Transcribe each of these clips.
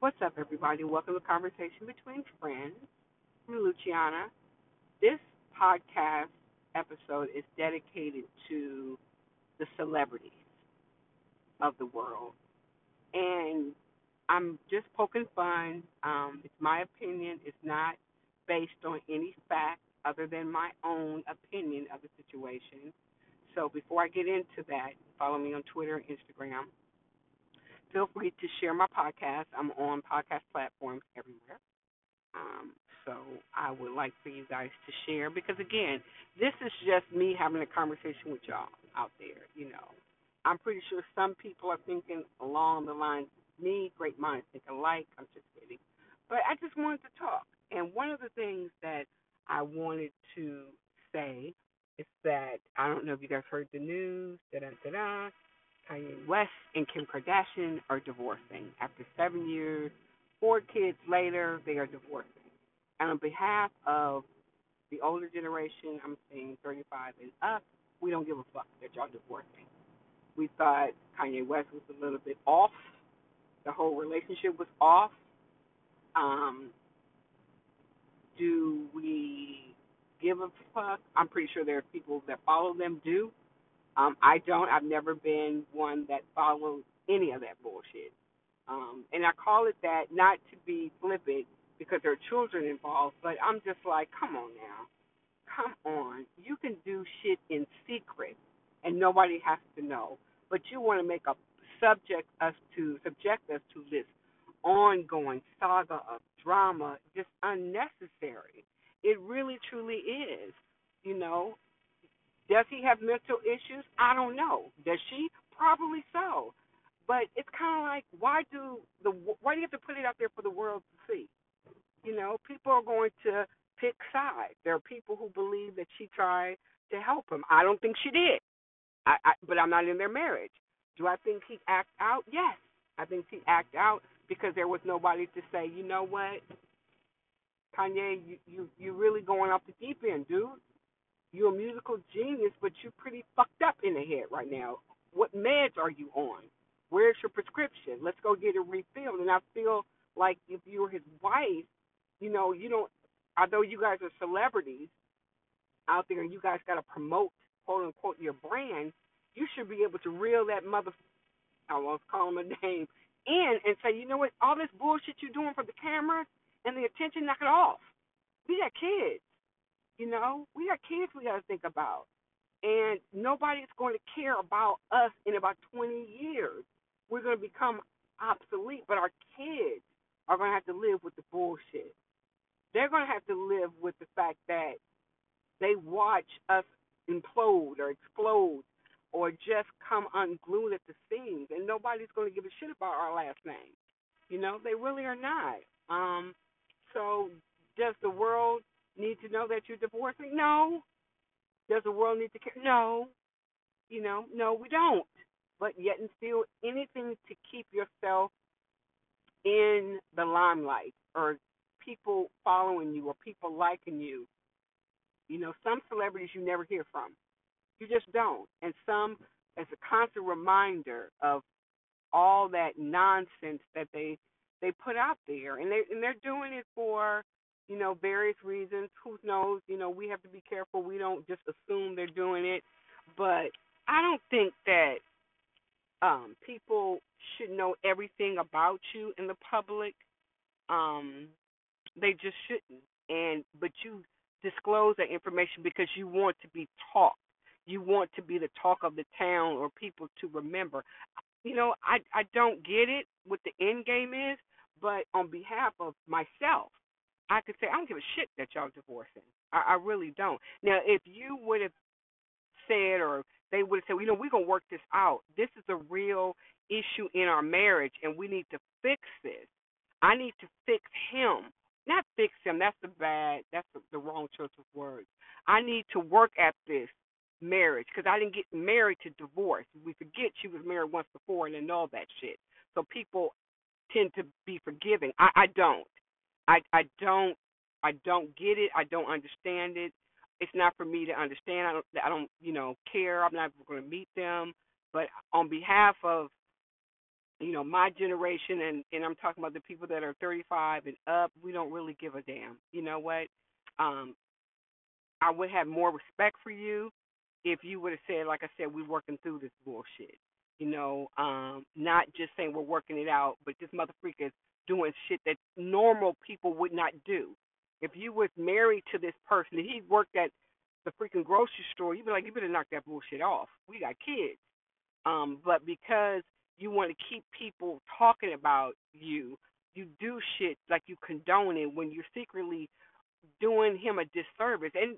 What's up, everybody? Welcome to Conversation Between Friends. I'm Luciana. This podcast episode is dedicated to the celebrities of the world. And I'm just poking fun. Um, it's my opinion. It's not based on any fact other than my own opinion of the situation. So before I get into that, follow me on Twitter and Instagram feel free to share my podcast. I'm on podcast platforms everywhere. Um, so I would like for you guys to share because again, this is just me having a conversation with y'all out there. You know, I'm pretty sure some people are thinking along the lines me, great minds think alike. I'm just kidding, but I just wanted to talk. And one of the things that I wanted to say is that I don't know if you guys heard the news. Da da da da Kanye West and Kim Kardashian are divorcing. After seven years, four kids later, they are divorcing. And on behalf of the older generation, I'm saying 35 and up, we don't give a fuck that y'all divorcing. We thought Kanye West was a little bit off. The whole relationship was off. Um, do we give a fuck? I'm pretty sure there are people that follow them do. Um, I don't. I've never been one that follows any of that bullshit. Um, and I call it that not to be flippant because there are children involved, but I'm just like, come on now. Come on. You can do shit in secret and nobody has to know. But you want to make a subject us to subject us to this ongoing saga of drama, just unnecessary. It really truly is. You know, does he have mental issues? I don't know. Does she? Probably so. But it's kind of like, why do the why do you have to put it out there for the world to see? You know, people are going to pick sides. There are people who believe that she tried to help him. I don't think she did. I, I but I'm not in their marriage. Do I think he act out? Yes. I think he act out because there was nobody to say, you know what, Kanye, you you you really going off the deep end, dude. You're a musical genius, but you're pretty fucked up in the head right now. What meds are you on? Where's your prescription? Let's go get it refilled. And I feel like if you were his wife, you know, you don't. Although you guys are celebrities out there, and you guys got to promote quote unquote your brand, you should be able to reel that mother. I won't call him a name in and say, you know what, all this bullshit you're doing for the camera and the attention, knock it off. We got kids. You know, we got kids we got to think about. And nobody's going to care about us in about 20 years. We're going to become obsolete, but our kids are going to have to live with the bullshit. They're going to have to live with the fact that they watch us implode or explode or just come unglued at the seams, and nobody's going to give a shit about our last name. You know, they really are not. Um, so does the world need to know that you're divorcing? No. Does the world need to care? No. You know, no, we don't. But yet and still, anything to keep yourself in the limelight or people following you or people liking you. You know, some celebrities you never hear from. You just don't. And some as a constant reminder of all that nonsense that they they put out there and they and they're doing it for you know, various reasons. Who knows? You know, we have to be careful. We don't just assume they're doing it. But I don't think that um, people should know everything about you in the public. Um, they just shouldn't. And but you disclose that information because you want to be talked. You want to be the talk of the town or people to remember. You know, I I don't get it what the end game is, but on behalf of myself, I could say I don't give a shit that y'all divorcing. I, I really don't. Now, if you would have said, or they would have said, well, you know, we're gonna work this out. This is a real issue in our marriage, and we need to fix this. I need to fix him, not fix him. That's the bad. That's the, the wrong choice of words. I need to work at this marriage because I didn't get married to divorce. We forget she was married once before and then all that shit. So people tend to be forgiving. I, I don't. I I don't I don't get it. I don't understand it. It's not for me to understand. I don't I don't you know care. I'm not going to meet them. But on behalf of you know, my generation and and I'm talking about the people that are 35 and up, we don't really give a damn. You know what? Um I would have more respect for you if you would have said like I said we're working through this bullshit. You know, um not just saying we're working it out, but this motherfucker is doing shit that normal people would not do. If you was married to this person, if he worked at the freaking grocery store, you'd be like, you better knock that bullshit off. We got kids. Um, but because you want to keep people talking about you, you do shit like you condone it when you're secretly doing him a disservice. And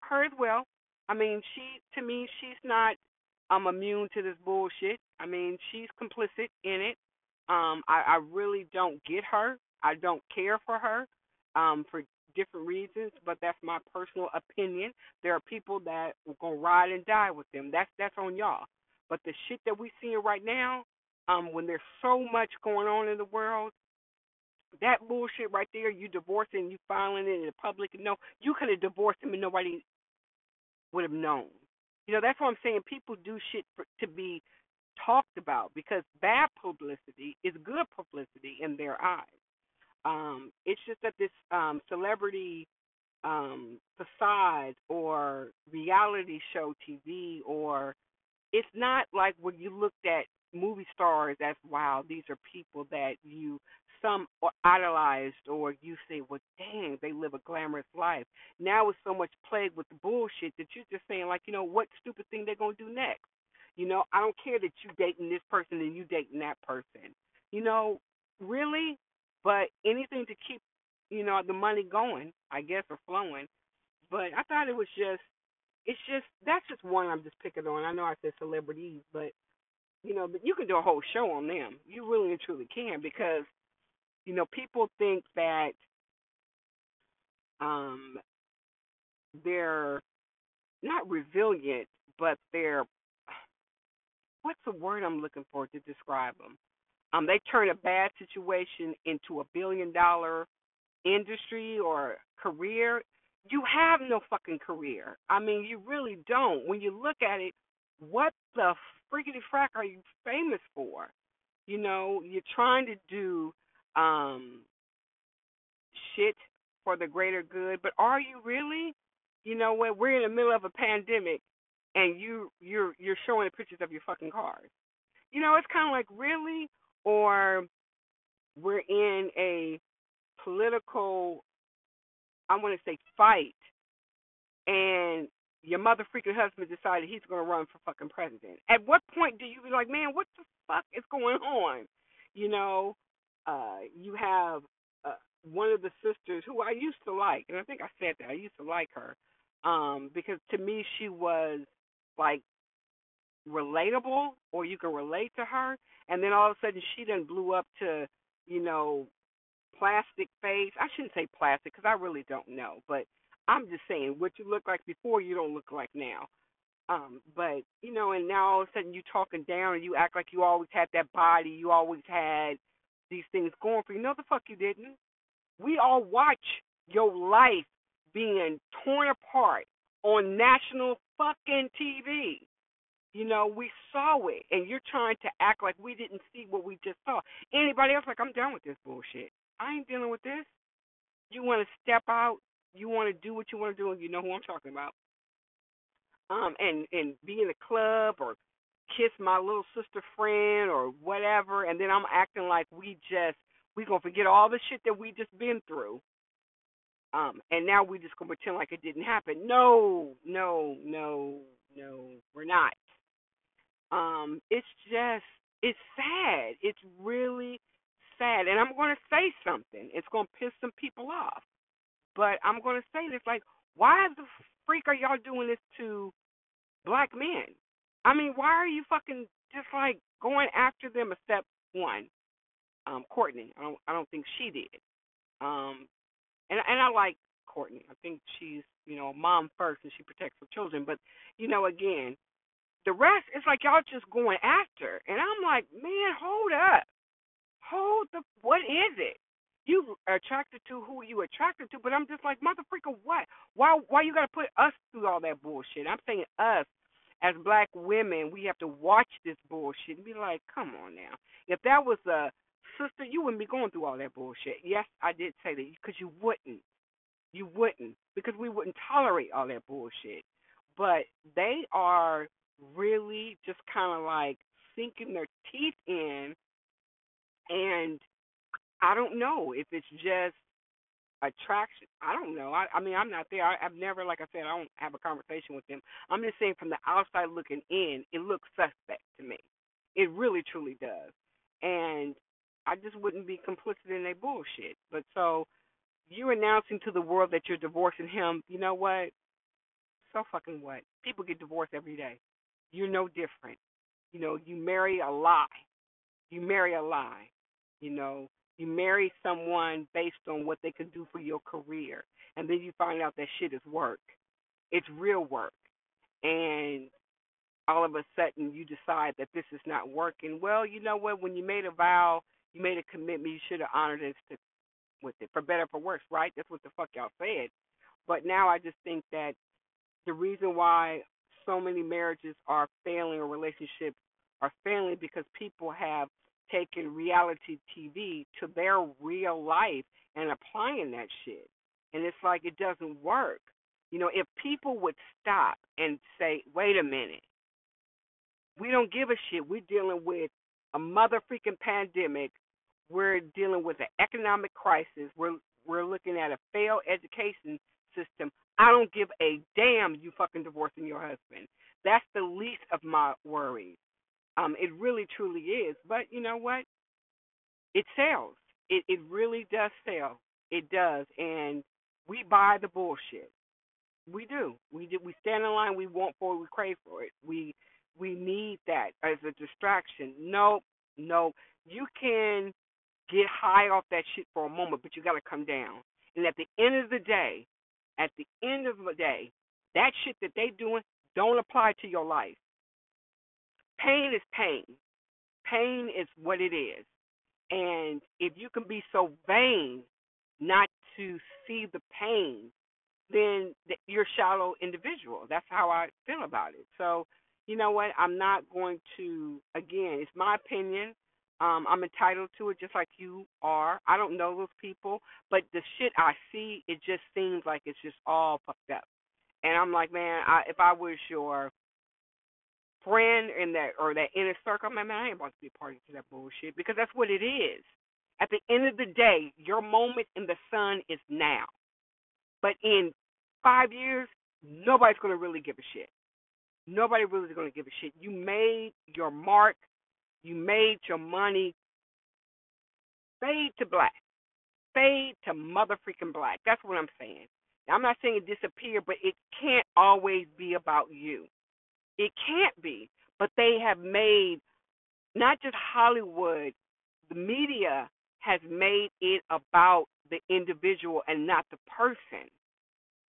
her as well. I mean, she to me, she's not um immune to this bullshit. I mean, she's complicit in it. Um, I, I really don't get her. I don't care for her. Um, for different reasons, but that's my personal opinion. There are people that will go ride and die with them. That's that's on y'all. But the shit that we seeing right now, um, when there's so much going on in the world, that bullshit right there, you divorcing, you filing it in the public, no, you could have divorced him and nobody would have known. You know, that's what I'm saying. People do shit for, to be talked about because bad publicity is good publicity in their eyes. Um, it's just that this um, celebrity um, facade or reality show TV or it's not like when you looked at movie stars as wow, these are people that you some idolized or you say, well, dang, they live a glamorous life. Now it's so much plagued with the bullshit that you're just saying, like, you know, what stupid thing they're gonna do next? You know, I don't care that you dating this person and you dating that person. You know, really, but anything to keep, you know, the money going, I guess, or flowing. But I thought it was just it's just that's just one I'm just picking on. I know I said celebrities, but you know, but you can do a whole show on them. You really and truly can because you know people think that um they're not resilient, but they're what's the word I'm looking for to describe them? Um, they turn a bad situation into a billion dollar industry or career you have no fucking career. I mean, you really don't. When you look at it, what the freaking frack are you famous for? You know, you're trying to do um shit for the greater good, but are you really? You know what? We're in the middle of a pandemic, and you you're you're showing pictures of your fucking cars. You know, it's kind of like really, or we're in a political I want to say fight, and your mother freaking husband decided he's going to run for fucking president. At what point do you be like, man, what the fuck is going on? You know, uh, you have uh, one of the sisters who I used to like, and I think I said that I used to like her, um, because to me she was like relatable, or you can relate to her, and then all of a sudden she then blew up to, you know, plastic face. I shouldn't say plastic because I really don't know, but I'm just saying what you look like before you don't look like now. Um, but you know, and now all of a sudden you talking down and you act like you always had that body, you always had these things going for you. No, the fuck you didn't. We all watch your life being torn apart on national fucking TV. You know, we saw it, and you're trying to act like we didn't see what we just saw. Anybody else like I'm done with this bullshit. I ain't dealing with this. You want to step out, you want to do what you want to do, and you know who I'm talking about. Um, and and be in a club or kiss my little sister friend or whatever, and then I'm acting like we just we gonna forget all the shit that we just been through. Um, and now we just gonna pretend like it didn't happen. No, no, no, no, we're not. Um, it's just it's sad. It's really sad, and I'm to say something. It's to piss some people off, but I'm to say this: like, why the freak are y'all doing this to black men? I mean, why are you fucking just like going after them? Except one, um, Courtney. I don't, I don't think she did. Um, and and I like Courtney. I think she's, you know, mom first, and she protects her children. But you know, again, the rest, it's like y'all just going after, and I'm like, man, hold up hold the what is it? You are attracted to who you attracted to, but I'm just like mother freaker, what? Why why you gotta put us through all that bullshit? I'm saying us as black women, we have to watch this bullshit and be like, come on now. If that was a sister, you wouldn't be going through all that bullshit. Yes, I did say that because you wouldn't. You wouldn't because we wouldn't tolerate all that bullshit. But they are really just kind of like sinking their teeth in, and I don't know if it's just attraction. I don't know. I, I mean, I'm not there. I, I've never, like I said, I don't have a conversation with them. I'm just saying, from the outside looking in, it looks suspect to me. It really, truly does. And I just wouldn't be complicit in their bullshit. But so you're announcing to the world that you're divorcing him. You know what? So fucking what? People get divorced every day. You're no different. You know, you marry a lie. You marry a lie. You know, you marry someone based on what they can do for your career, and then you find out that shit is work. It's real work, and all of a sudden you decide that this is not working. Well, you know what? When you made a vow, you made a commitment. You should have honored it to, with it, for better for worse, right? That's what the fuck y'all said. But now I just think that the reason why so many marriages are failing or relationships are failing because people have taken reality TV to their real life and applying that shit. And it's like it doesn't work. You know, if people would stop and say, wait a minute, we don't give a shit. We're dealing with a mother freaking pandemic. We're dealing with an economic crisis. We're we're looking at a failed education system. I don't give a damn you fucking divorcing your husband. That's the least of my worries. Um, it really truly is. But you know what? It sells. It it really does sell. It does, and we buy the bullshit. We do. We do. We stand in line. We want for it. We crave for it. We we need that as a distraction. No, no. You can get high off that shit for a moment, but you got to come down. And at the end of the day, at the end of the day, that shit that they doing don't apply to your life. Pain is pain. Pain is what it is. And if you can be so vain not to see the pain, then you're a shallow individual. That's how I feel about it. So, you know what? I'm not going to, again, it's my opinion. Um, I'm entitled to it just like you are. I don't know those people, but the shit I see, it just seems like it's just all fucked up. And I'm like, man, I, if I was your friend in that or that inner circle, man, man, I ain't about to be a party to that bullshit because that's what it is. At the end of the day, your moment in the sun is now. But in five years, nobody's gonna really give a shit. Nobody really is gonna give a shit. You made your mark, you made your money. Fade to black. Fade to mother freaking black. That's what I'm saying. Now, I'm not saying it disappear, but it can't always be about you. It can't be. But they have made not just Hollywood, the media has made it about the individual and not the person.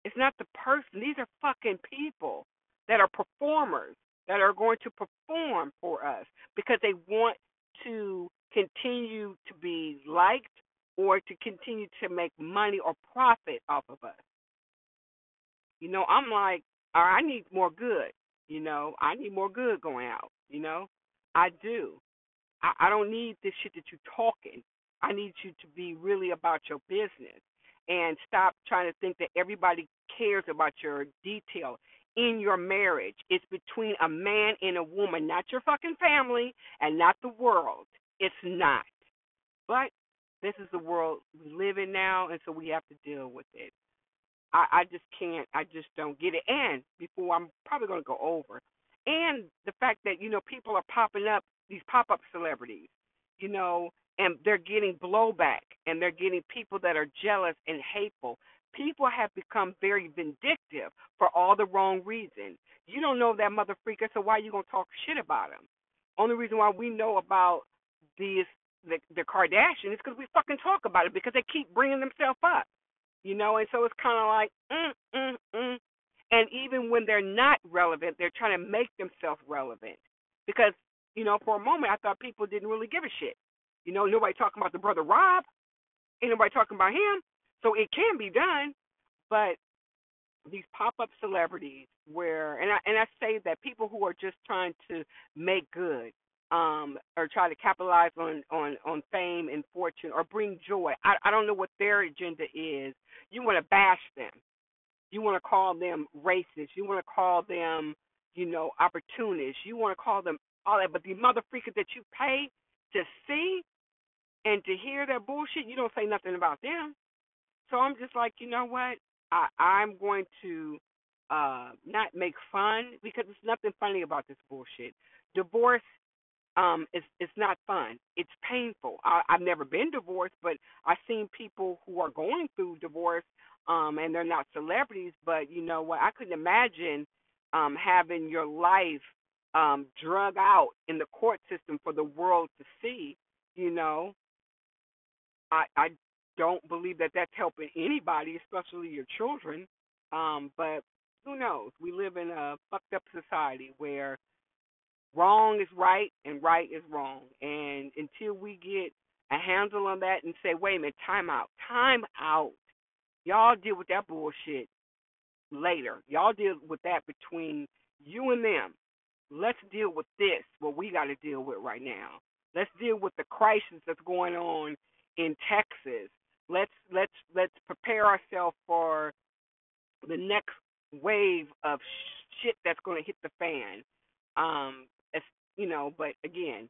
It's not the person. These are fucking people that are performers that are going to perform for us because they want to continue to be liked or to continue to make money or profit off of us. You know, I'm like, I need more good. You know, I need more good going out. You know, I do. I, I don't need this shit that you're talking. I need you to be really about your business and stop trying to think that everybody cares about your detail in your marriage. It's between a man and a woman, not your fucking family and not the world. It's not. But this is the world we live in now, and so we have to deal with it. I, I just can't. I just don't get it. And before I'm probably going to go over, and the fact that you know people are popping up these pop-up celebrities, you know, and they're getting blowback, and they're getting people that are jealous and hateful. People have become very vindictive for all the wrong reasons. You don't know that mother freaker, so why are you gonna talk shit about him? Only reason why we know about these the the Kardashians is because we fucking talk about it because they keep bringing themselves up you know, and so it's kind of like, mm, mm, mm. And even when they're not relevant, they're trying to make themselves relevant. Because, you know, for a moment I thought people didn't really give a shit. You know, nobody talking about the brother Rob. Ain't nobody talking about him. So it can be done. But these pop up celebrities where and I and I say that people who are just trying to make good um or try to capitalize on on on fame and fortune or bring joy. I I don't know what their agenda is. You want to bash them. You want to call them racist. You want to call them, you know, opportunists. You want to call them all that, but the mother that you pay to see and to hear their bullshit, you don't say nothing about them. So I'm just like, you know what? I I'm going to uh not make fun because there's nothing funny about this bullshit. Divorce um it's it's not fun. It's painful. I, I've never been divorced, but I've seen people who are going through divorce um and they're not celebrities, but you know what? I couldn't imagine um having your life um drug out in the court system for the world to see, you know. I I don't believe that that's helping anybody, especially your children. Um, but who knows? We live in a fucked up society where wrong is right and right is wrong. And until we get a handle on that and say, wait a minute, time out, time out. Y'all deal with that bullshit later. Y'all deal with that between you and them. Let's deal with this, what we got to deal with right now. Let's deal with the crisis that's going on in Texas let's let's let's prepare ourselves for the next wave of shit that's going to hit the fan. Um, you know, but again,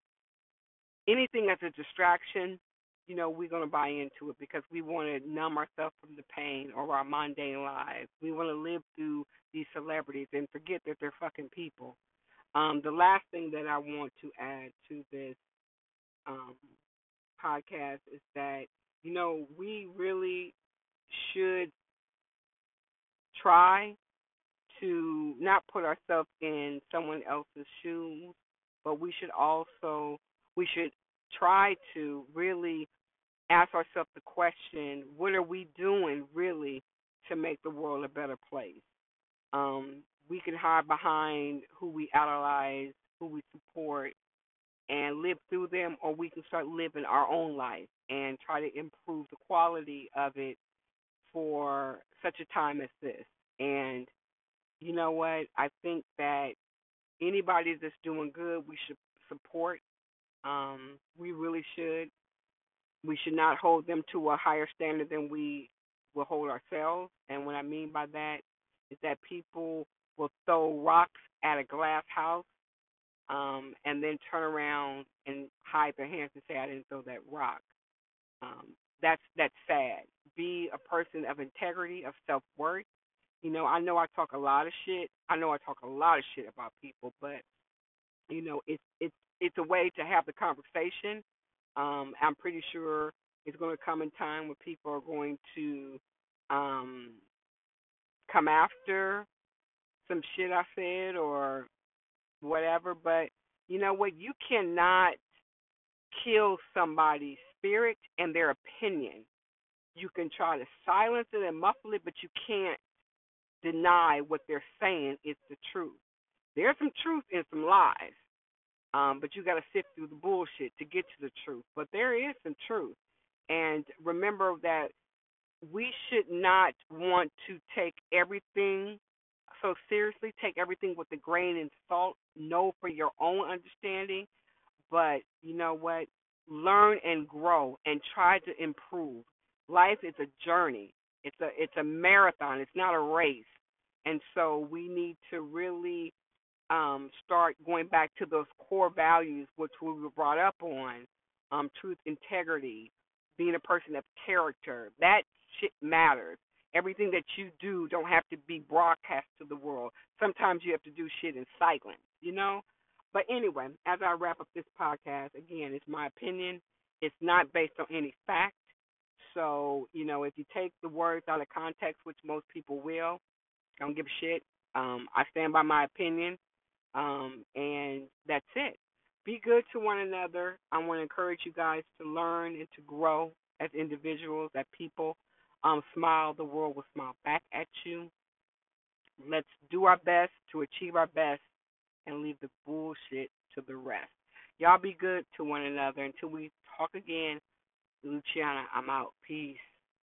anything that's a distraction, you know, we're going to buy into it because we want to numb ourselves from the pain or our mundane lives. We want to live through these celebrities and forget that they're fucking people. Um, the last thing that I want to add to this um, podcast is that you know, we really should try to not put ourselves in someone else's shoes, but we should also we should try to really ask ourselves the question, what are we doing really to make the world a better place? Um, we can hide behind who we idolize, who we support, and live through them, or we can start living our own life and try to improve the quality of it for such a time as this. And you know what? I think that anybody that's doing good, we should support. Um, we really should. We should not hold them to a higher standard than we will hold ourselves. And what I mean by that is that people will throw rocks at a glass house um, and then turn around and hide their hands and say, I didn't throw that rock. Um, that's that's sad. Be a person of integrity, of self worth. You know, I know I talk a lot of shit. I know I talk a lot of shit about people, but you know, it's it's it's a way to have the conversation. Um, I'm pretty sure it's going to come in time where people are going to um, come after some shit I said or whatever. But you know what? You cannot kill somebody's spirit and their opinion. You can try to silence it and muffle it, but you can't deny what they're saying is the truth. There's some truth in some lies, um, but you got to sift through the bullshit to get to the truth. But there is some truth. And remember that we should not want to take everything so seriously, take everything with a grain and salt. Know for your own understanding, but you know what? Learn and grow and try to improve. Life is a journey. It's a it's a marathon. It's not a race. And so we need to really um, start going back to those core values which we were brought up on: um, truth, integrity, being a person of character. That shit matters. Everything that you do don't have to be broadcast to the world. Sometimes you have to do shit in silence, you know? But anyway, as I wrap up this podcast, again, it's my opinion. It's not based on any fact. So, you know, if you take the words out of context, which most people will, don't give a shit. Um, I stand by my opinion. Um, and that's it. Be good to one another. I want to encourage you guys to learn and to grow as individuals, as people um, smile, the world will smile back at you. Let's do our best to achieve our best and leave the bullshit to the rest. Y'all be good to one another until we talk again. Luciana, I'm out. Peace.